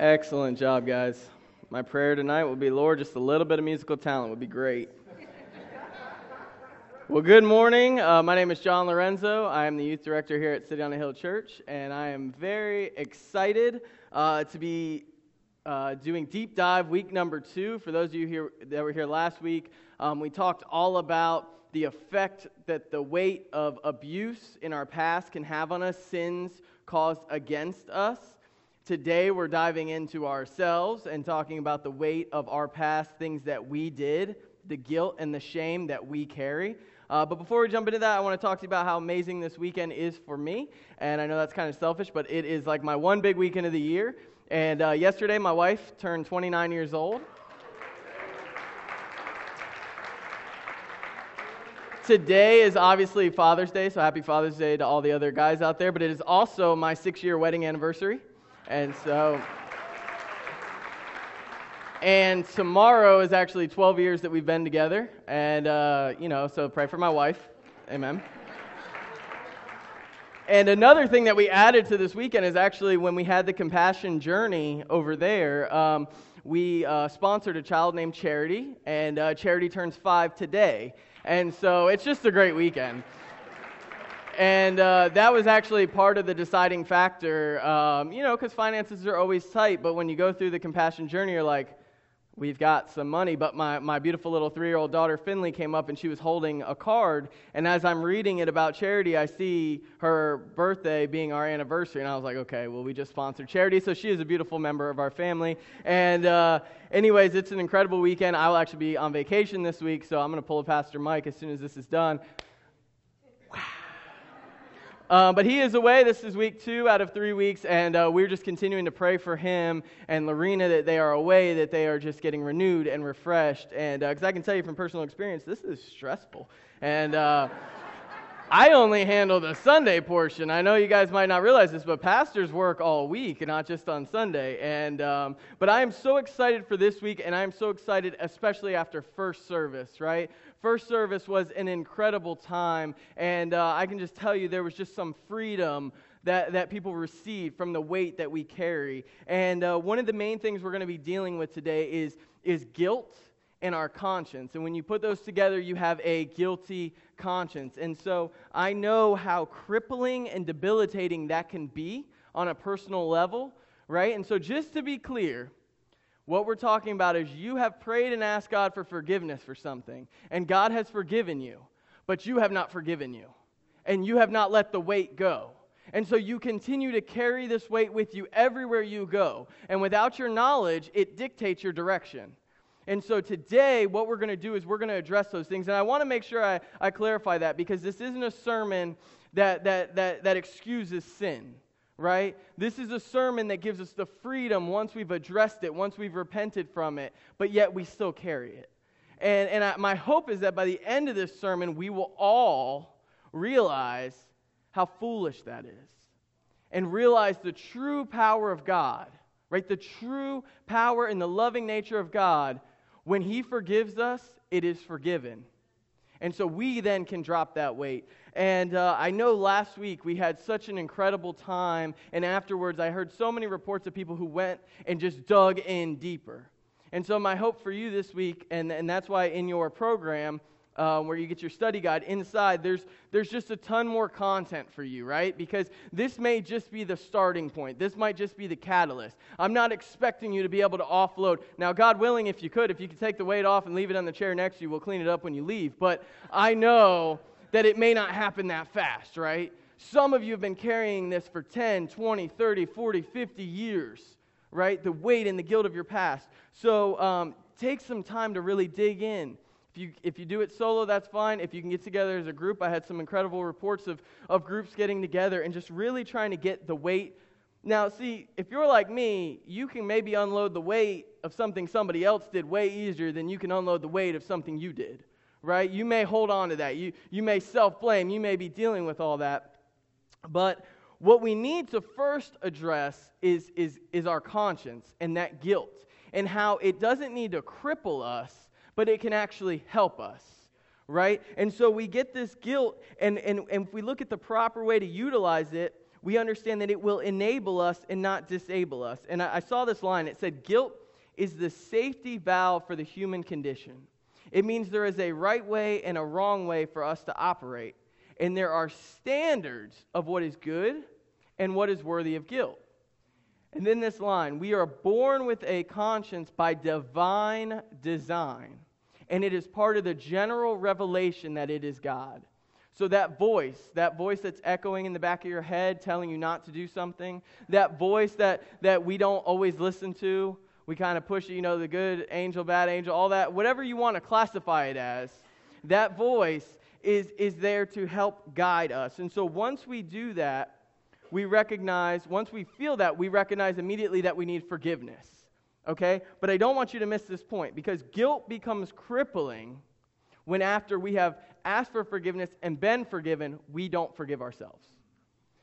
Excellent job, guys. My prayer tonight will be, Lord, just a little bit of musical talent would be great. well, good morning. Uh, my name is John Lorenzo. I am the youth director here at City on a Hill Church, and I am very excited uh, to be uh, doing deep dive week number two. For those of you here that were here last week, um, we talked all about the effect that the weight of abuse in our past can have on us, sins caused against us. Today, we're diving into ourselves and talking about the weight of our past, things that we did, the guilt and the shame that we carry. Uh, but before we jump into that, I want to talk to you about how amazing this weekend is for me. And I know that's kind of selfish, but it is like my one big weekend of the year. And uh, yesterday, my wife turned 29 years old. Today is obviously Father's Day, so happy Father's Day to all the other guys out there. But it is also my six year wedding anniversary. And so, and tomorrow is actually 12 years that we've been together. And, uh, you know, so pray for my wife. Amen. And another thing that we added to this weekend is actually when we had the compassion journey over there, um, we uh, sponsored a child named Charity, and uh, Charity turns five today. And so it's just a great weekend. And uh, that was actually part of the deciding factor, um, you know, because finances are always tight. But when you go through the compassion journey, you're like, we've got some money. But my, my beautiful little three year old daughter, Finley, came up and she was holding a card. And as I'm reading it about charity, I see her birthday being our anniversary. And I was like, okay, well, we just sponsored charity. So she is a beautiful member of our family. And, uh, anyways, it's an incredible weekend. I will actually be on vacation this week. So I'm going to pull a Pastor Mike as soon as this is done. Uh, but he is away. This is week two out of three weeks, and uh, we're just continuing to pray for him and Lorena that they are away, that they are just getting renewed and refreshed. And because uh, I can tell you from personal experience, this is stressful. And uh, I only handle the Sunday portion. I know you guys might not realize this, but pastors work all week not just on Sunday. And um, but I am so excited for this week, and I am so excited, especially after first service. Right, first service was an incredible time, and uh, I can just tell you there was just some freedom that, that people received from the weight that we carry. And uh, one of the main things we're going to be dealing with today is, is guilt and our conscience. And when you put those together, you have a guilty conscience. And so I know how crippling and debilitating that can be on a personal level, right? And so just to be clear, what we're talking about is you have prayed and asked God for forgiveness for something, and God has forgiven you, but you have not forgiven you, and you have not let the weight go. And so you continue to carry this weight with you everywhere you go. And without your knowledge, it dictates your direction. And so today, what we're going to do is we're going to address those things. And I want to make sure I, I clarify that because this isn't a sermon that, that, that, that excuses sin, right? This is a sermon that gives us the freedom once we've addressed it, once we've repented from it, but yet we still carry it. And, and I, my hope is that by the end of this sermon, we will all realize how foolish that is and realize the true power of God, right? The true power and the loving nature of God when He forgives us, it is forgiven. And so we then can drop that weight. And uh, I know last week we had such an incredible time, and afterwards I heard so many reports of people who went and just dug in deeper. And so, my hope for you this week, and, and that's why in your program, um, where you get your study guide, inside there's, there's just a ton more content for you, right? Because this may just be the starting point. This might just be the catalyst. I'm not expecting you to be able to offload. Now, God willing, if you could, if you could take the weight off and leave it on the chair next to you, we'll clean it up when you leave. But I know that it may not happen that fast, right? Some of you have been carrying this for 10, 20, 30, 40, 50 years, right? The weight and the guilt of your past. So um, take some time to really dig in. If you, if you do it solo, that's fine. If you can get together as a group, I had some incredible reports of, of groups getting together and just really trying to get the weight. Now, see, if you're like me, you can maybe unload the weight of something somebody else did way easier than you can unload the weight of something you did, right? You may hold on to that. You, you may self blame. You may be dealing with all that. But what we need to first address is, is, is our conscience and that guilt and how it doesn't need to cripple us but it can actually help us right? And so we get this guilt, and, and, and if we look at the proper way to utilize it, we understand that it will enable us and not disable us. And I, I saw this line. It said, Guilt is the safety valve for the human condition. It means there is a right way and a wrong way for us to operate. And there are standards of what is good and what is worthy of guilt. And then this line we are born with a conscience by divine design, and it is part of the general revelation that it is God. So, that voice, that voice that's echoing in the back of your head telling you not to do something, that voice that, that we don't always listen to, we kind of push it, you know, the good angel, bad angel, all that, whatever you want to classify it as, that voice is, is there to help guide us. And so, once we do that, we recognize, once we feel that, we recognize immediately that we need forgiveness. Okay? But I don't want you to miss this point because guilt becomes crippling when after we have asked for forgiveness and been forgiven, we don't forgive ourselves.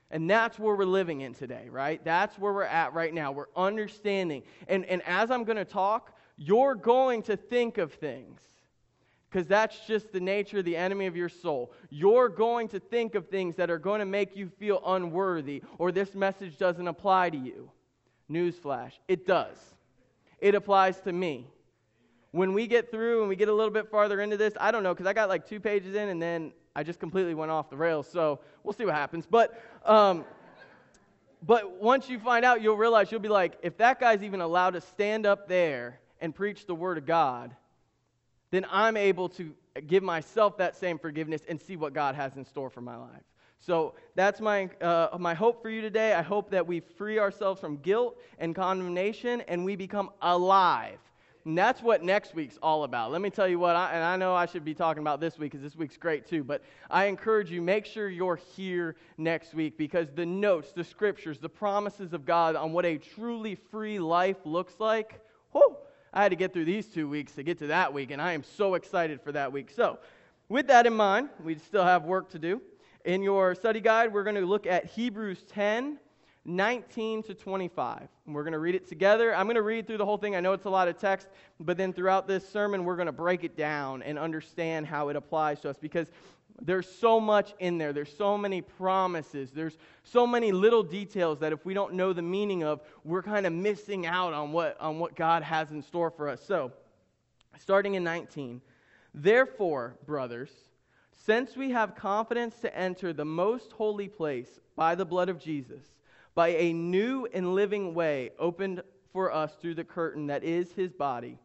And that's where we're living in today, right? That's where we're at right now. We're understanding. And, and as I'm going to talk, you're going to think of things because that's just the nature of the enemy of your soul. You're going to think of things that are going to make you feel unworthy or this message doesn't apply to you. Newsflash, it does. It applies to me. When we get through and we get a little bit farther into this, I don't know, because I got like two pages in and then I just completely went off the rails. So we'll see what happens. But, um, but once you find out, you'll realize you'll be like, if that guy's even allowed to stand up there and preach the word of God, then I'm able to give myself that same forgiveness and see what God has in store for my life. So that's my, uh, my hope for you today. I hope that we free ourselves from guilt and condemnation and we become alive. And that's what next week's all about. Let me tell you what, I, and I know I should be talking about this week because this week's great too, but I encourage you, make sure you're here next week because the notes, the scriptures, the promises of God on what a truly free life looks like, whoo, I had to get through these two weeks to get to that week, and I am so excited for that week. So, with that in mind, we still have work to do. In your study guide, we're going to look at Hebrews 10, 19 to 25. And we're going to read it together. I'm going to read through the whole thing. I know it's a lot of text, but then throughout this sermon, we're going to break it down and understand how it applies to us because there's so much in there. There's so many promises. There's so many little details that if we don't know the meaning of, we're kind of missing out on what, on what God has in store for us. So, starting in 19. Therefore, brothers, since we have confidence to enter the most holy place by the blood of Jesus, by a new and living way opened for us through the curtain that is his body,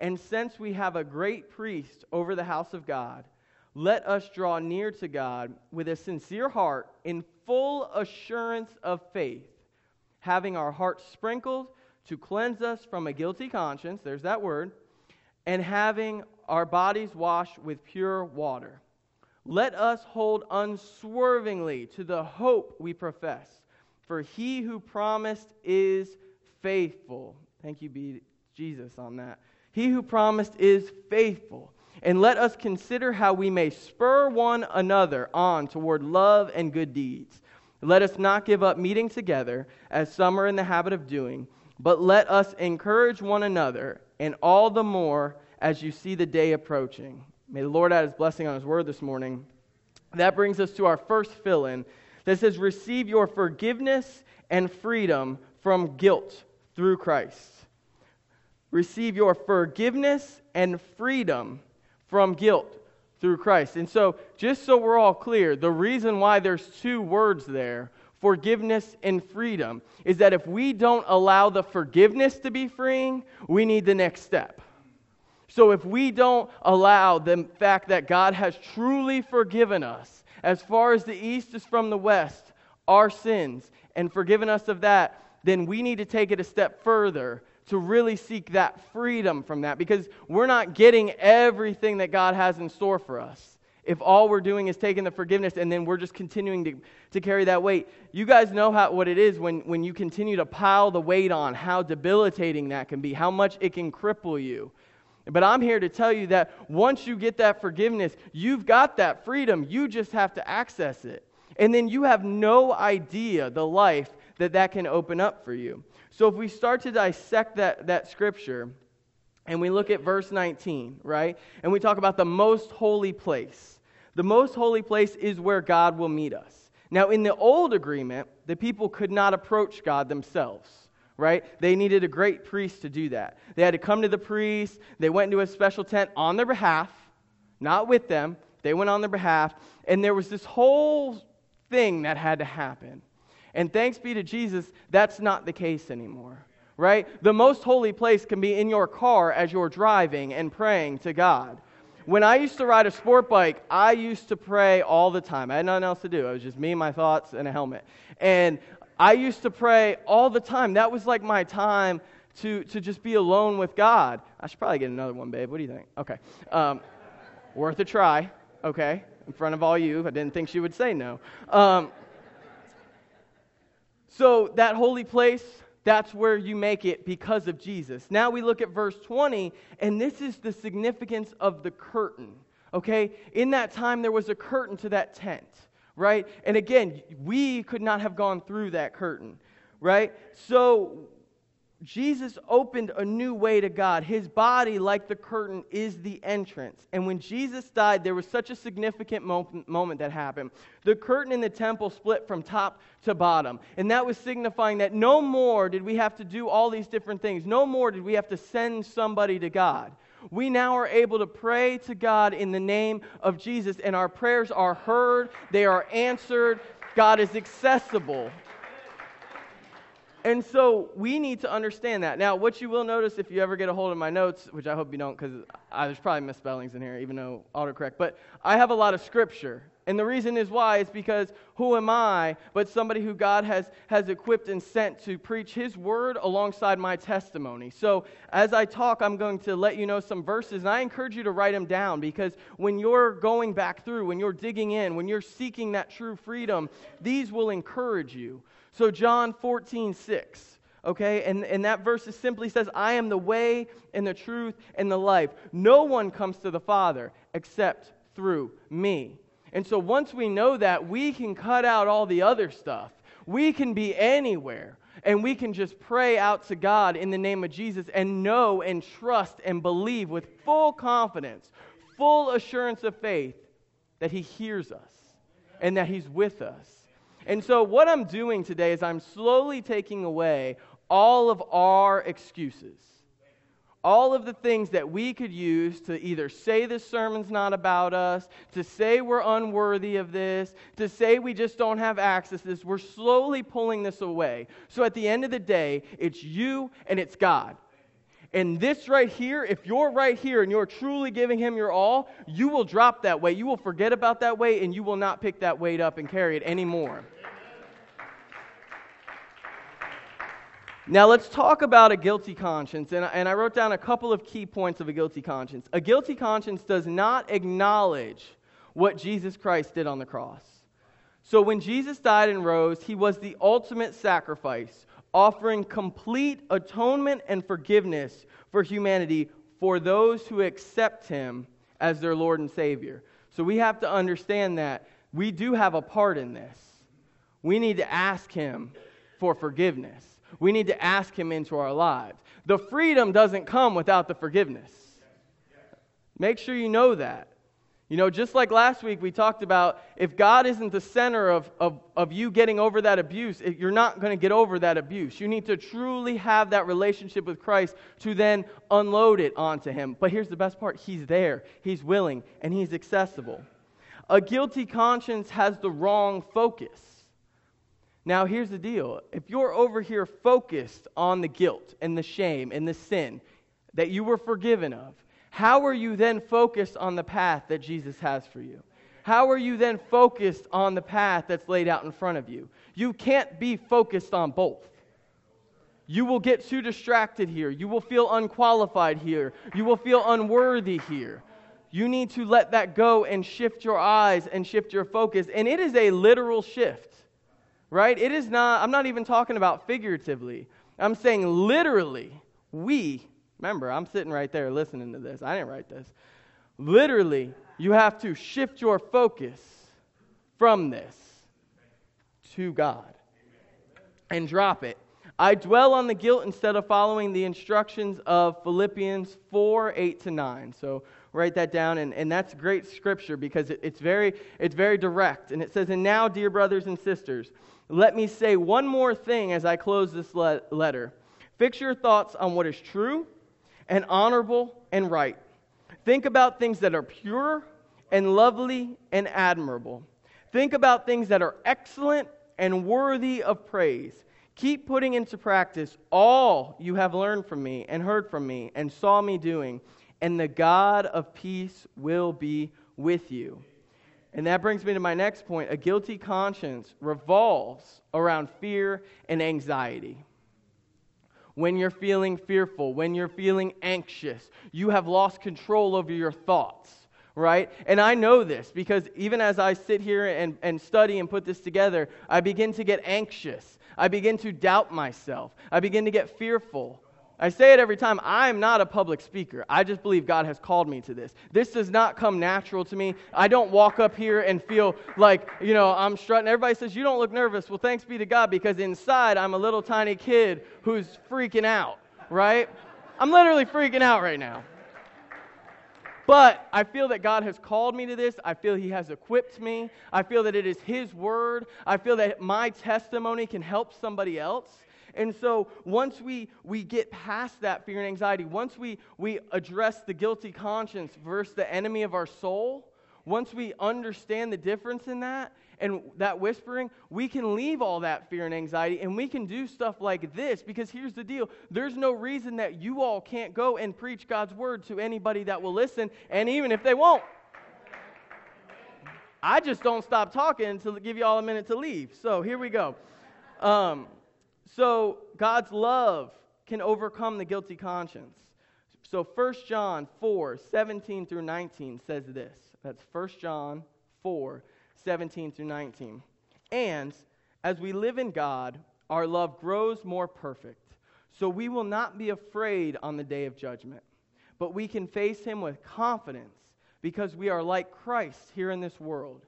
and since we have a great priest over the house of God, let us draw near to God with a sincere heart in full assurance of faith, having our hearts sprinkled to cleanse us from a guilty conscience, there's that word, and having our bodies washed with pure water. Let us hold unswervingly to the hope we profess, for he who promised is faithful. Thank you, be Jesus, on that. He who promised is faithful. And let us consider how we may spur one another on toward love and good deeds. Let us not give up meeting together, as some are in the habit of doing, but let us encourage one another, and all the more as you see the day approaching. May the Lord add his blessing on his word this morning. That brings us to our first fill in that says, Receive your forgiveness and freedom from guilt through Christ. Receive your forgiveness and freedom from guilt through Christ. And so, just so we're all clear, the reason why there's two words there, forgiveness and freedom, is that if we don't allow the forgiveness to be freeing, we need the next step. So, if we don't allow the fact that God has truly forgiven us, as far as the east is from the west, our sins, and forgiven us of that, then we need to take it a step further to really seek that freedom from that because we're not getting everything that God has in store for us. If all we're doing is taking the forgiveness and then we're just continuing to, to carry that weight, you guys know how, what it is when, when you continue to pile the weight on, how debilitating that can be, how much it can cripple you. But I'm here to tell you that once you get that forgiveness, you've got that freedom. You just have to access it. And then you have no idea the life that that can open up for you. So if we start to dissect that, that scripture and we look at verse 19, right? And we talk about the most holy place. The most holy place is where God will meet us. Now, in the old agreement, the people could not approach God themselves right? They needed a great priest to do that. They had to come to the priest. They went into a special tent on their behalf, not with them. They went on their behalf. And there was this whole thing that had to happen. And thanks be to Jesus, that's not the case anymore, right? The most holy place can be in your car as you're driving and praying to God. When I used to ride a sport bike, I used to pray all the time. I had nothing else to do. It was just me, my thoughts, and a helmet. And I used to pray all the time. That was like my time to, to just be alone with God. I should probably get another one, babe. What do you think? Okay. Um, worth a try, okay, in front of all you. I didn't think she would say no. Um, so, that holy place, that's where you make it because of Jesus. Now we look at verse 20, and this is the significance of the curtain. Okay? In that time, there was a curtain to that tent, right? And again, we could not have gone through that curtain, right? So Jesus opened a new way to God. His body, like the curtain, is the entrance. And when Jesus died, there was such a significant moment that happened. The curtain in the temple split from top to bottom. And that was signifying that no more did we have to do all these different things. No more did we have to send somebody to God. We now are able to pray to God in the name of Jesus, and our prayers are heard, they are answered. God is accessible. And so we need to understand that. Now, what you will notice if you ever get a hold of my notes, which I hope you don't because there's probably misspellings in here, even though autocorrect, but I have a lot of scripture. And the reason is why is because who am I but somebody who God has, has equipped and sent to preach His word alongside my testimony? So as I talk, I'm going to let you know some verses, and I encourage you to write them down because when you're going back through, when you're digging in, when you're seeking that true freedom, these will encourage you. So, John 14, 6, okay? And, and that verse simply says, I am the way and the truth and the life. No one comes to the Father except through me. And so, once we know that, we can cut out all the other stuff. We can be anywhere. And we can just pray out to God in the name of Jesus and know and trust and believe with full confidence, full assurance of faith that He hears us and that He's with us and so, what I'm doing today is I'm slowly taking away all of our excuses. All of the things that we could use to either say this sermon's not about us, to say we're unworthy of this, to say we just don't have access to this, we're slowly pulling this away. So at the end of the day, it's you and it's God. And this right here, if you're right here and you're truly giving Him your all, you will drop that weight. You will forget about that weight and you will not pick that weight up and carry it anymore. Now, let's talk about a guilty conscience. And, and I wrote down a couple of key points of a guilty conscience. A guilty conscience does not acknowledge what Jesus Christ did on the cross. So, when Jesus died and rose, he was the ultimate sacrifice, offering complete atonement and forgiveness for humanity for those who accept him as their Lord and Savior. So, we have to understand that we do have a part in this. We need to ask him for forgiveness. We need to ask Him into our lives. The freedom doesn't come without the forgiveness. Make sure you know that. You know, just like last week we talked about, if God isn't the center of, of, of you getting over that abuse, you're not going to get over that abuse. You need to truly have that relationship with Christ to then unload it onto Him. But here's the best part He's there, He's willing, and He's accessible. A guilty conscience has the wrong focus. Now, here's the deal if you're over here focused on the guilt and the shame and the sin that you were forgiven of, how are you then focused on the path that Jesus has for you? How are you then focused on the path that's laid out in front of you? You can't be focused on both. You will get too distracted here. You will feel unqualified here. You will feel unworthy here. You need to let that go and shift your eyes and shift your focus. And it is a literal shift right? It is not, I'm not even talking about figuratively. I'm saying literally, we, remember, I'm sitting right there listening to this. I didn't write this. Literally, you have to shift your focus from this to God and drop it. I dwell on the guilt instead of following the instructions of Philippians 4 8 to 9. So write that down. And, and that's great scripture because it, it's, very, it's very direct. And it says, And now, dear brothers and sisters, let me say one more thing as I close this le- letter. Fix your thoughts on what is true and honorable and right. Think about things that are pure and lovely and admirable. Think about things that are excellent and worthy of praise. Keep putting into practice all you have learned from me and heard from me and saw me doing, and the God of peace will be with you. And that brings me to my next point. A guilty conscience revolves around fear and anxiety. When you're feeling fearful, when you're feeling anxious, you have lost control over your thoughts, right? And I know this because even as I sit here and, and study and put this together, I begin to get anxious. I begin to doubt myself. I begin to get fearful. I say it every time. I'm not a public speaker. I just believe God has called me to this. This does not come natural to me. I don't walk up here and feel like, you know, I'm strutting. Everybody says, You don't look nervous. Well, thanks be to God because inside I'm a little tiny kid who's freaking out, right? I'm literally freaking out right now. But I feel that God has called me to this. I feel He has equipped me. I feel that it is His word. I feel that my testimony can help somebody else. And so once we, we get past that fear and anxiety, once we, we address the guilty conscience versus the enemy of our soul, once we understand the difference in that and that whispering, we can leave all that fear and anxiety and we can do stuff like this because here's the deal there's no reason that you all can't go and preach God's word to anybody that will listen, and even if they won't. I just don't stop talking until give you all a minute to leave. So here we go. Um, so God's love can overcome the guilty conscience. So 1 John 4, 17 through 19 says this. That's 1 John 4, 17 through 19. And as we live in God, our love grows more perfect. So we will not be afraid on the day of judgment, but we can face him with confidence because we are like Christ here in this world.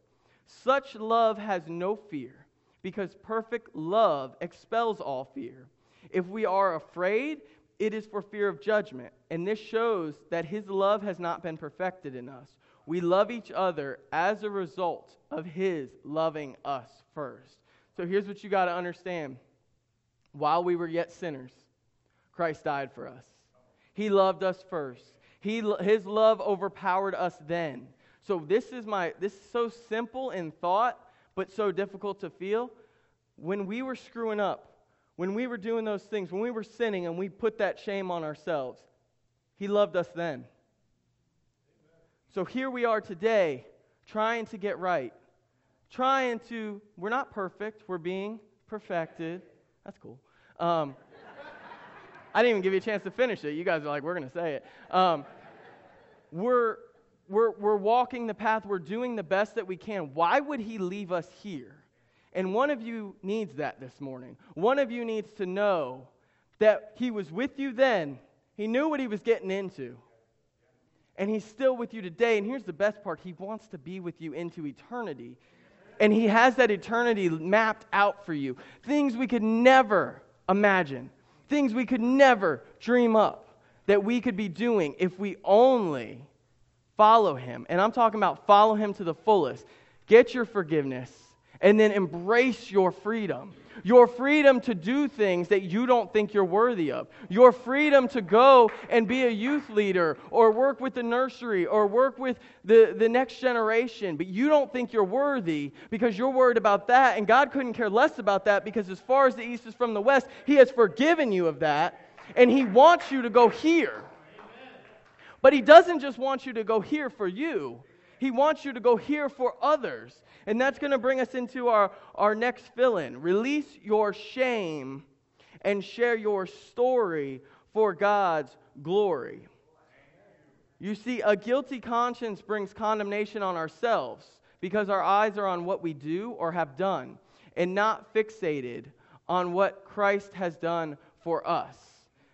Such love has no fear because perfect love expels all fear. If we are afraid, it is for fear of judgment, and this shows that his love has not been perfected in us. We love each other as a result of his loving us first. So here's what you got to understand. While we were yet sinners, Christ died for us. He loved us first. He, his love overpowered us then. So this is my this is so simple in thought, but so difficult to feel. When we were screwing up, when we were doing those things, when we were sinning and we put that shame on ourselves, He loved us then. So here we are today, trying to get right. Trying to, we're not perfect, we're being perfected. That's cool. Um, I didn't even give you a chance to finish it. You guys are like, we're going to say it. Um, we're we're, we're walking the path, we're doing the best that we can. Why would He leave us here? And one of you needs that this morning. One of you needs to know that He was with you then, He knew what He was getting into. And He's still with you today. And here's the best part He wants to be with you into eternity. And He has that eternity mapped out for you. Things we could never imagine, things we could never dream up that we could be doing if we only Follow him. And I'm talking about follow him to the fullest. Get your forgiveness and then embrace your freedom. Your freedom to do things that you don't think you're worthy of. Your freedom to go and be a youth leader or work with the nursery or work with the, the next generation, but you don't think you're worthy because you're worried about that. And God couldn't care less about that because, as far as the east is from the west, He has forgiven you of that. And He wants you to go here. But He doesn't just want you to go here for you, He wants you to go here for others. And that's going to bring us into our, our next fill in. Release your shame and share your story for God's glory. You see, a guilty conscience brings condemnation on ourselves because our eyes are on what we do or have done and not fixated on what Christ has done for us.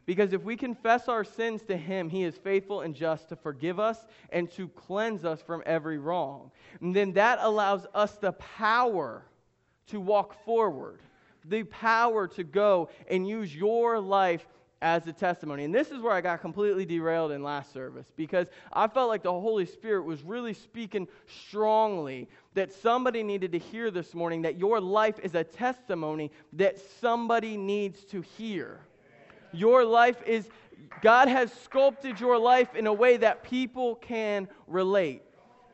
Because if we confess our sins to Him, He is faithful and just to forgive us and to cleanse us from every wrong. And then that allows us the power to walk forward, the power to go and use your life as a testimony. And this is where I got completely derailed in last service because I felt like the Holy Spirit was really speaking strongly that somebody needed to hear this morning that your life is a testimony that somebody needs to hear. Your life is, God has sculpted your life in a way that people can relate.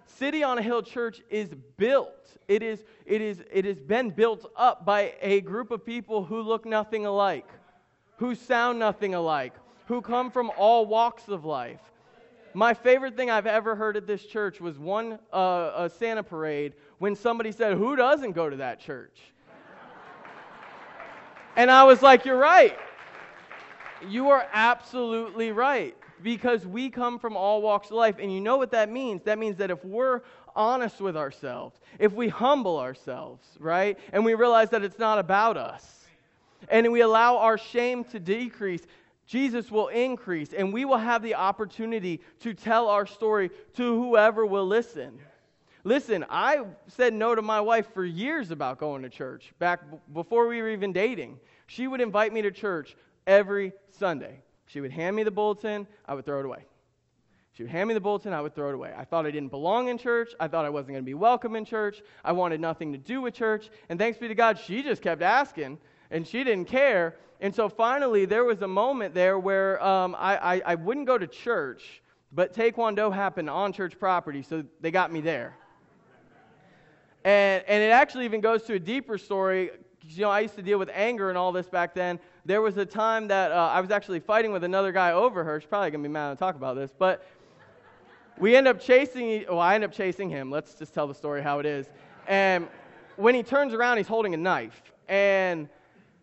City on a Hill Church is built. It, is, it, is, it has been built up by a group of people who look nothing alike who sound nothing alike, who come from all walks of life. My favorite thing I've ever heard at this church was one uh, a Santa parade when somebody said, Who doesn't go to that church? and I was like, You're right. You are absolutely right. Because we come from all walks of life. And you know what that means? That means that if we're honest with ourselves, if we humble ourselves, right, and we realize that it's not about us, and we allow our shame to decrease, Jesus will increase, and we will have the opportunity to tell our story to whoever will listen. Listen, I said no to my wife for years about going to church, back before we were even dating. She would invite me to church every Sunday. She would hand me the bulletin, I would throw it away. She would hand me the bulletin, I would throw it away. I thought I didn't belong in church. I thought I wasn't going to be welcome in church. I wanted nothing to do with church. And thanks be to God, she just kept asking and she didn't care. And so finally, there was a moment there where um, I, I, I wouldn't go to church, but Taekwondo happened on church property, so they got me there. And, and it actually even goes to a deeper story. You know, I used to deal with anger and all this back then. There was a time that uh, I was actually fighting with another guy over her. She's probably going to be mad to talk about this, but we end up chasing, well, I end up chasing him. Let's just tell the story how it is. And when he turns around, he's holding a knife. And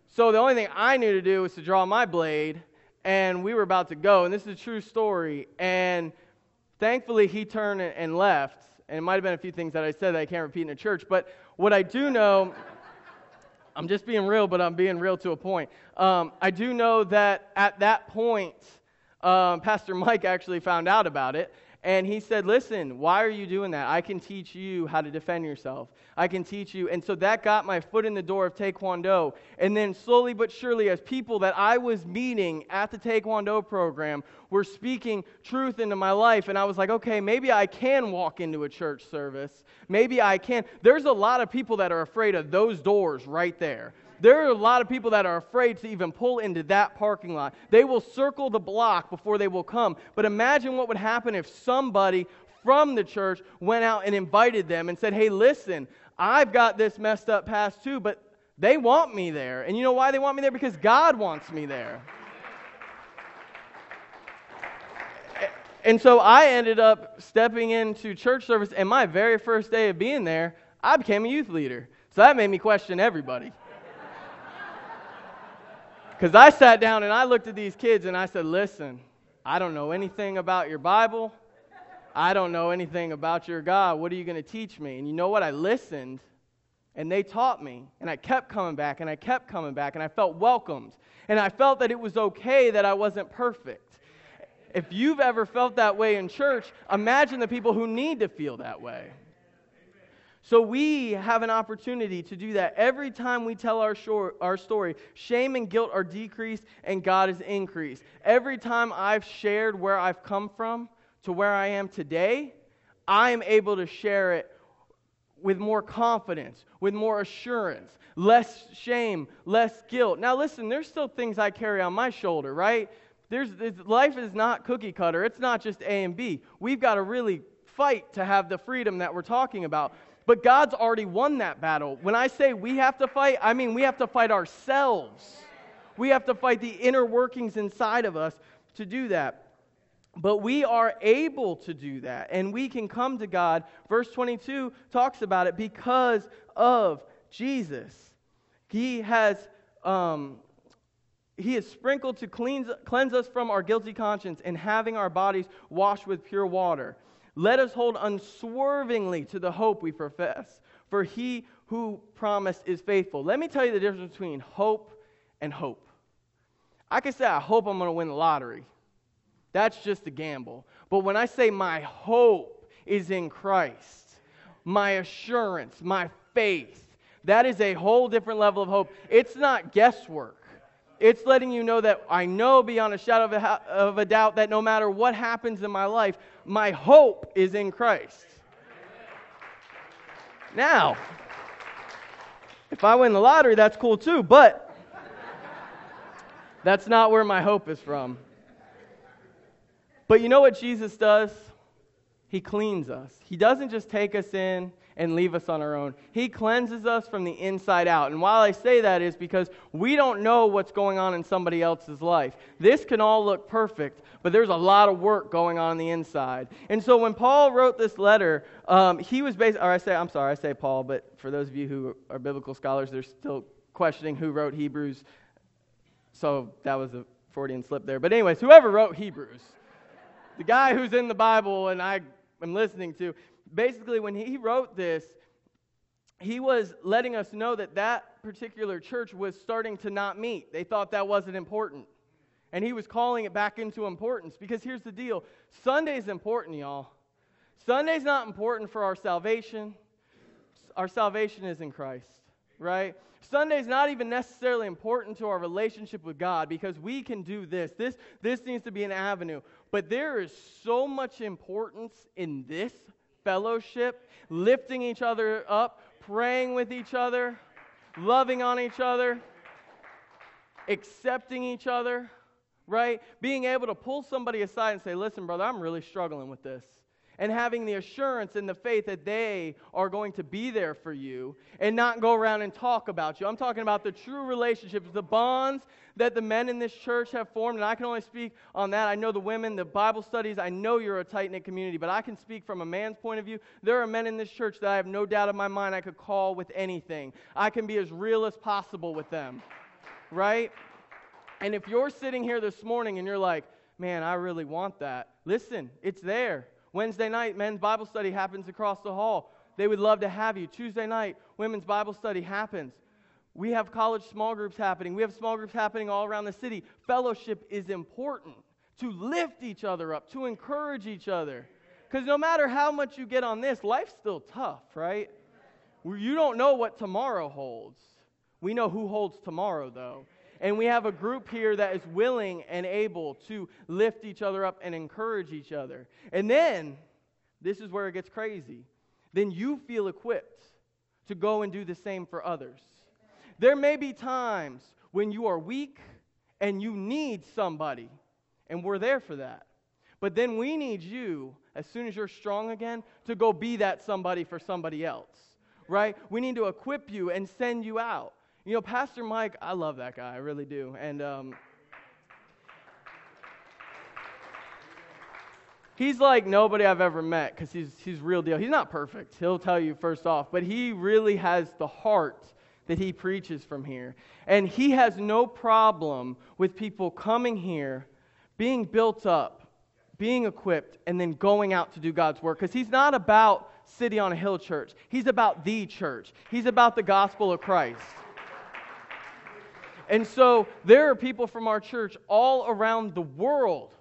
so the only thing I knew to do was to draw my blade, and we were about to go. And this is a true story. And thankfully, he turned and left. And it might have been a few things that I said that I can't repeat in a church. But what I do know, I'm just being real, but I'm being real to a point. Um, I do know that at that point, um, Pastor Mike actually found out about it. And he said, Listen, why are you doing that? I can teach you how to defend yourself. I can teach you. And so that got my foot in the door of Taekwondo. And then slowly but surely, as people that I was meeting at the Taekwondo program were speaking truth into my life, and I was like, okay, maybe I can walk into a church service. Maybe I can. There's a lot of people that are afraid of those doors right there. There are a lot of people that are afraid to even pull into that parking lot. They will circle the block before they will come. But imagine what would happen if somebody from the church went out and invited them and said, Hey, listen, I've got this messed up past too, but they want me there. And you know why they want me there? Because God wants me there. And so I ended up stepping into church service, and my very first day of being there, I became a youth leader. So that made me question everybody. Because I sat down and I looked at these kids and I said, Listen, I don't know anything about your Bible. I don't know anything about your God. What are you going to teach me? And you know what? I listened and they taught me. And I kept coming back and I kept coming back and I felt welcomed. And I felt that it was okay that I wasn't perfect. If you've ever felt that way in church, imagine the people who need to feel that way. So we have an opportunity to do that. Every time we tell our, short, our story, shame and guilt are decreased and God is increased. Every time I've shared where I've come from to where I am today, I am able to share it with more confidence, with more assurance, less shame, less guilt. Now, listen, there's still things I carry on my shoulder, right? There's, life is not cookie cutter. It's not just A and B. We've got to really fight to have the freedom that we're talking about. But God's already won that battle. When I say we have to fight, I mean we have to fight ourselves. We have to fight the inner workings inside of us to do that. But we are able to do that, and we can come to God. Verse 22 talks about it because of Jesus. He has, um, he is sprinkled to cleanse, cleanse us from our guilty conscience and having our bodies washed with pure water. Let us hold unswervingly to the hope we profess, for he who promised is faithful. Let me tell you the difference between hope and hope. I can say, I hope I'm going to win the lottery. That's just a gamble. But when I say my hope is in Christ, my assurance, my faith, that is a whole different level of hope. It's not guesswork. It's letting you know that I know beyond a shadow of a, of a doubt that no matter what happens in my life, my hope is in Christ. Now, if I win the lottery, that's cool too, but that's not where my hope is from. But you know what Jesus does? He cleans us. He doesn't just take us in and leave us on our own. He cleanses us from the inside out. And while I say that is because we don't know what's going on in somebody else's life. This can all look perfect, but there's a lot of work going on, on the inside. And so when Paul wrote this letter, um, he was based, or I say, I'm sorry, I say Paul, but for those of you who are biblical scholars, they're still questioning who wrote Hebrews. So that was a Freudian slip there. But, anyways, whoever wrote Hebrews, the guy who's in the Bible and I am listening to, basically, when he wrote this, he was letting us know that that particular church was starting to not meet. They thought that wasn't important. And he was calling it back into importance because here's the deal Sunday's important, y'all. Sunday's not important for our salvation. Our salvation is in Christ, right? Sunday's not even necessarily important to our relationship with God because we can do this. This, this needs to be an avenue. But there is so much importance in this fellowship, lifting each other up, praying with each other, loving on each other, accepting each other, right? Being able to pull somebody aside and say, listen, brother, I'm really struggling with this and having the assurance and the faith that they are going to be there for you and not go around and talk about you. I'm talking about the true relationships, the bonds that the men in this church have formed. And I can only speak on that. I know the women, the Bible studies, I know you're a tight knit community, but I can speak from a man's point of view. There are men in this church that I have no doubt in my mind I could call with anything. I can be as real as possible with them, right? And if you're sitting here this morning and you're like, man, I really want that, listen, it's there. Wednesday night, men's Bible study happens across the hall. They would love to have you. Tuesday night, women's Bible study happens. We have college small groups happening. We have small groups happening all around the city. Fellowship is important to lift each other up, to encourage each other. Because no matter how much you get on this, life's still tough, right? You don't know what tomorrow holds. We know who holds tomorrow, though. And we have a group here that is willing and able to lift each other up and encourage each other. And then, this is where it gets crazy. Then you feel equipped to go and do the same for others. There may be times when you are weak and you need somebody, and we're there for that. But then we need you, as soon as you're strong again, to go be that somebody for somebody else, right? We need to equip you and send you out. You know, Pastor Mike, I love that guy, I really do. And um, he's like nobody I've ever met because he's, he's real deal. He's not perfect, he'll tell you first off, but he really has the heart that he preaches from here. And he has no problem with people coming here, being built up, being equipped, and then going out to do God's work because he's not about City on a Hill Church, he's about the church, he's about the gospel of Christ. And so there are people from our church all around the world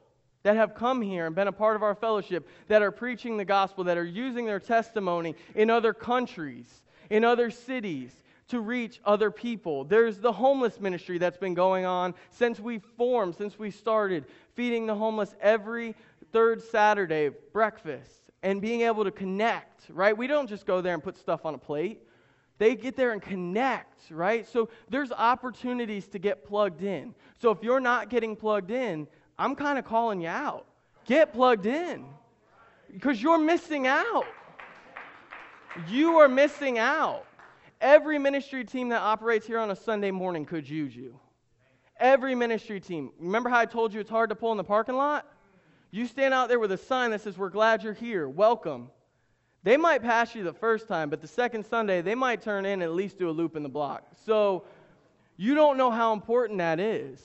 that have come here and been a part of our fellowship that are preaching the gospel, that are using their testimony in other countries, in other cities to reach other people. There's the homeless ministry that's been going on since we formed, since we started, feeding the homeless every third Saturday, breakfast, and being able to connect, right? We don't just go there and put stuff on a plate. They get there and connect, right? So there's opportunities to get plugged in. So if you're not getting plugged in, I'm kind of calling you out. Get plugged in because you're missing out. You are missing out. Every ministry team that operates here on a Sunday morning could use you. Every ministry team. Remember how I told you it's hard to pull in the parking lot? You stand out there with a sign that says, We're glad you're here. Welcome. They might pass you the first time, but the second Sunday, they might turn in and at least do a loop in the block. So you don't know how important that is.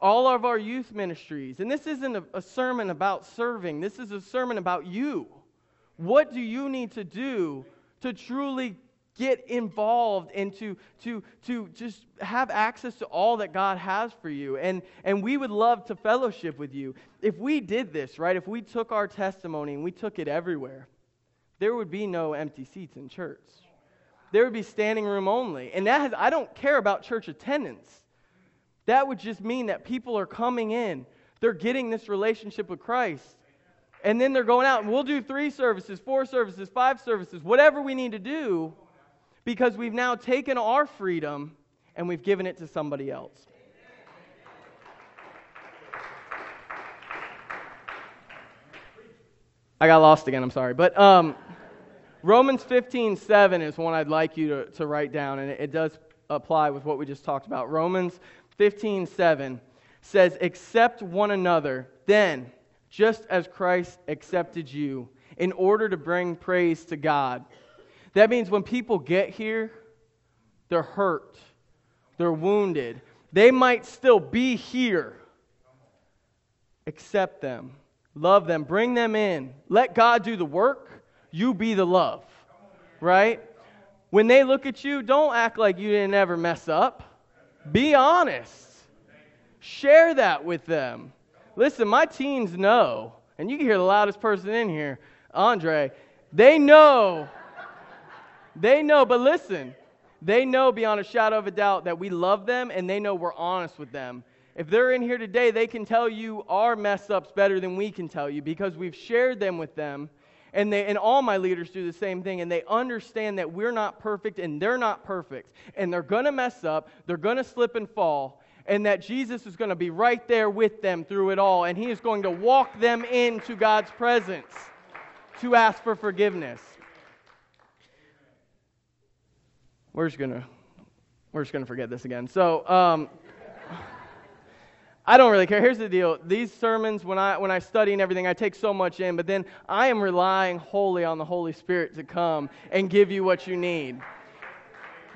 All of our youth ministries, and this isn't a, a sermon about serving, this is a sermon about you. What do you need to do to truly get involved and to, to, to just have access to all that God has for you. And, and we would love to fellowship with you. If we did this, right, if we took our testimony and we took it everywhere, there would be no empty seats in church. There would be standing room only. And that has, I don't care about church attendance. That would just mean that people are coming in, they're getting this relationship with Christ. And then they're going out, and we'll do three services, four services, five services, whatever we need to do, because we've now taken our freedom and we've given it to somebody else. I got lost again, I'm sorry. But um, Romans 15, 7 is one I'd like you to, to write down, and it, it does apply with what we just talked about. Romans 15, 7 says, Accept one another, then, just as Christ accepted you, in order to bring praise to God. That means when people get here, they're hurt, they're wounded. They might still be here. Accept them Love them, bring them in. Let God do the work. You be the love. Right? When they look at you, don't act like you didn't ever mess up. Be honest. Share that with them. Listen, my teens know, and you can hear the loudest person in here, Andre. They know. They know, but listen, they know beyond a shadow of a doubt that we love them and they know we're honest with them. If they're in here today, they can tell you our mess ups better than we can tell you because we've shared them with them. And, they, and all my leaders do the same thing, and they understand that we're not perfect and they're not perfect. And they're going to mess up, they're going to slip and fall, and that Jesus is going to be right there with them through it all. And He is going to walk them into God's presence to ask for forgiveness. We're just going to. We're just going to forget this again. So, um, I don't really care. Here's the deal. These sermons, when I, when I study and everything, I take so much in, but then I am relying wholly on the Holy Spirit to come and give you what you need.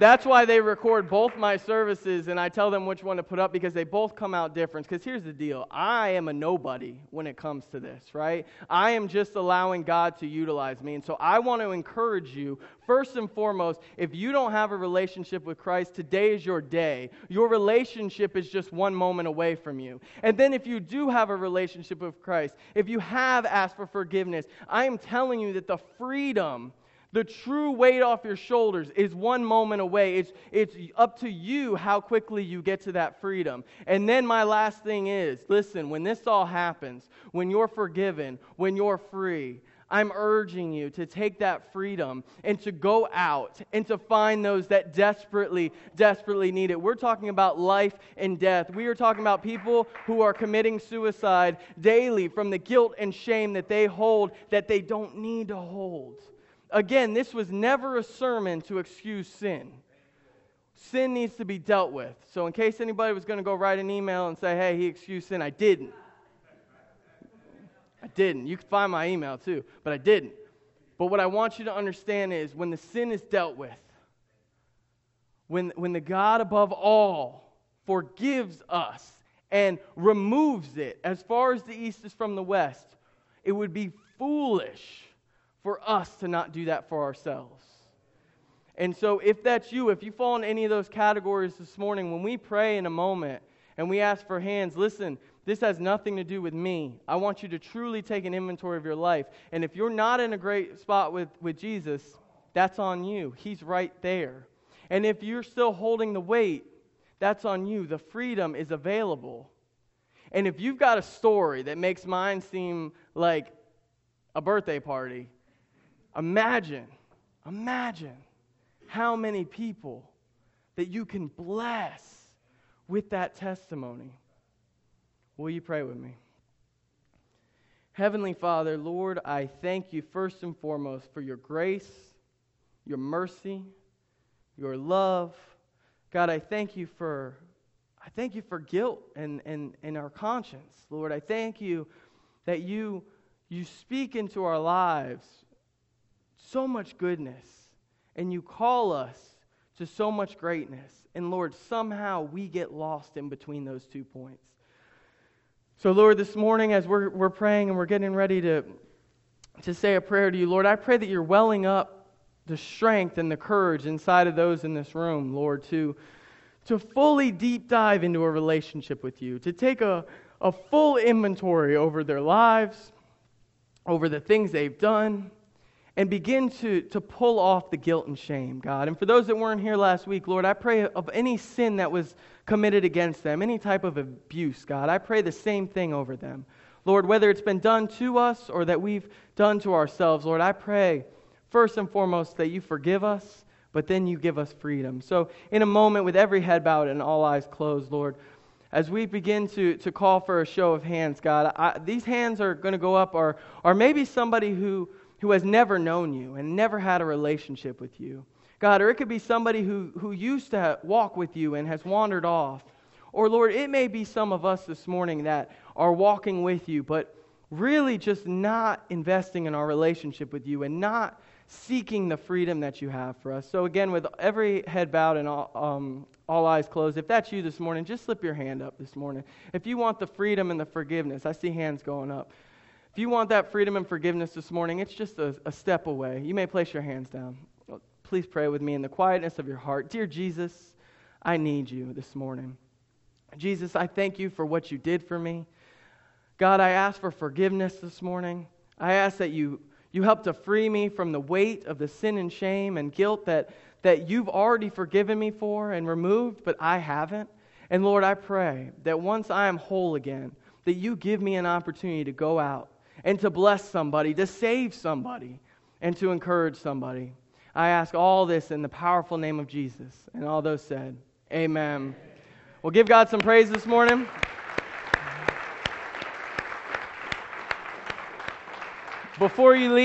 That's why they record both my services and I tell them which one to put up because they both come out different. Because here's the deal I am a nobody when it comes to this, right? I am just allowing God to utilize me. And so I want to encourage you, first and foremost, if you don't have a relationship with Christ, today is your day. Your relationship is just one moment away from you. And then if you do have a relationship with Christ, if you have asked for forgiveness, I am telling you that the freedom the true weight off your shoulders is one moment away. It's, it's up to you how quickly you get to that freedom. And then my last thing is listen, when this all happens, when you're forgiven, when you're free, I'm urging you to take that freedom and to go out and to find those that desperately, desperately need it. We're talking about life and death. We are talking about people who are committing suicide daily from the guilt and shame that they hold that they don't need to hold. Again, this was never a sermon to excuse sin. Sin needs to be dealt with. So, in case anybody was going to go write an email and say, hey, he excused sin, I didn't. I didn't. You can find my email too, but I didn't. But what I want you to understand is when the sin is dealt with, when, when the God above all forgives us and removes it as far as the east is from the west, it would be foolish for us to not do that for ourselves. And so, if that's you, if you fall in any of those categories this morning, when we pray in a moment and we ask for hands, listen, this has nothing to do with me. I want you to truly take an inventory of your life. And if you're not in a great spot with, with Jesus, that's on you. He's right there. And if you're still holding the weight, that's on you. The freedom is available. And if you've got a story that makes mine seem like a birthday party, Imagine, imagine how many people that you can bless with that testimony. Will you pray with me? Heavenly Father, Lord, I thank you first and foremost for your grace, your mercy, your love. God, I thank you for I thank you for guilt and, and, and our conscience. Lord, I thank you that you you speak into our lives so much goodness, and you call us to so much greatness. And Lord, somehow we get lost in between those two points. So, Lord, this morning as we're, we're praying and we're getting ready to, to say a prayer to you, Lord, I pray that you're welling up the strength and the courage inside of those in this room, Lord, to, to fully deep dive into a relationship with you, to take a, a full inventory over their lives, over the things they've done, and begin to, to pull off the guilt and shame, God. And for those that weren't here last week, Lord, I pray of any sin that was committed against them, any type of abuse, God, I pray the same thing over them. Lord, whether it's been done to us or that we've done to ourselves, Lord, I pray first and foremost that you forgive us, but then you give us freedom. So, in a moment, with every head bowed and all eyes closed, Lord, as we begin to, to call for a show of hands, God, I, these hands are going to go up, or, or maybe somebody who, who has never known you and never had a relationship with you. God, or it could be somebody who, who used to walk with you and has wandered off. Or, Lord, it may be some of us this morning that are walking with you, but really just not investing in our relationship with you and not seeking the freedom that you have for us. So, again, with every head bowed and all, um, all eyes closed, if that's you this morning, just slip your hand up this morning. If you want the freedom and the forgiveness, I see hands going up. If you want that freedom and forgiveness this morning, it's just a, a step away. You may place your hands down. Please pray with me in the quietness of your heart. Dear Jesus, I need you this morning. Jesus, I thank you for what you did for me. God, I ask for forgiveness this morning. I ask that you, you help to free me from the weight of the sin and shame and guilt that, that you've already forgiven me for and removed, but I haven't. And Lord, I pray that once I am whole again, that you give me an opportunity to go out and to bless somebody, to save somebody, and to encourage somebody. I ask all this in the powerful name of Jesus. And all those said, Amen. Well, give God some praise this morning. Before you leave,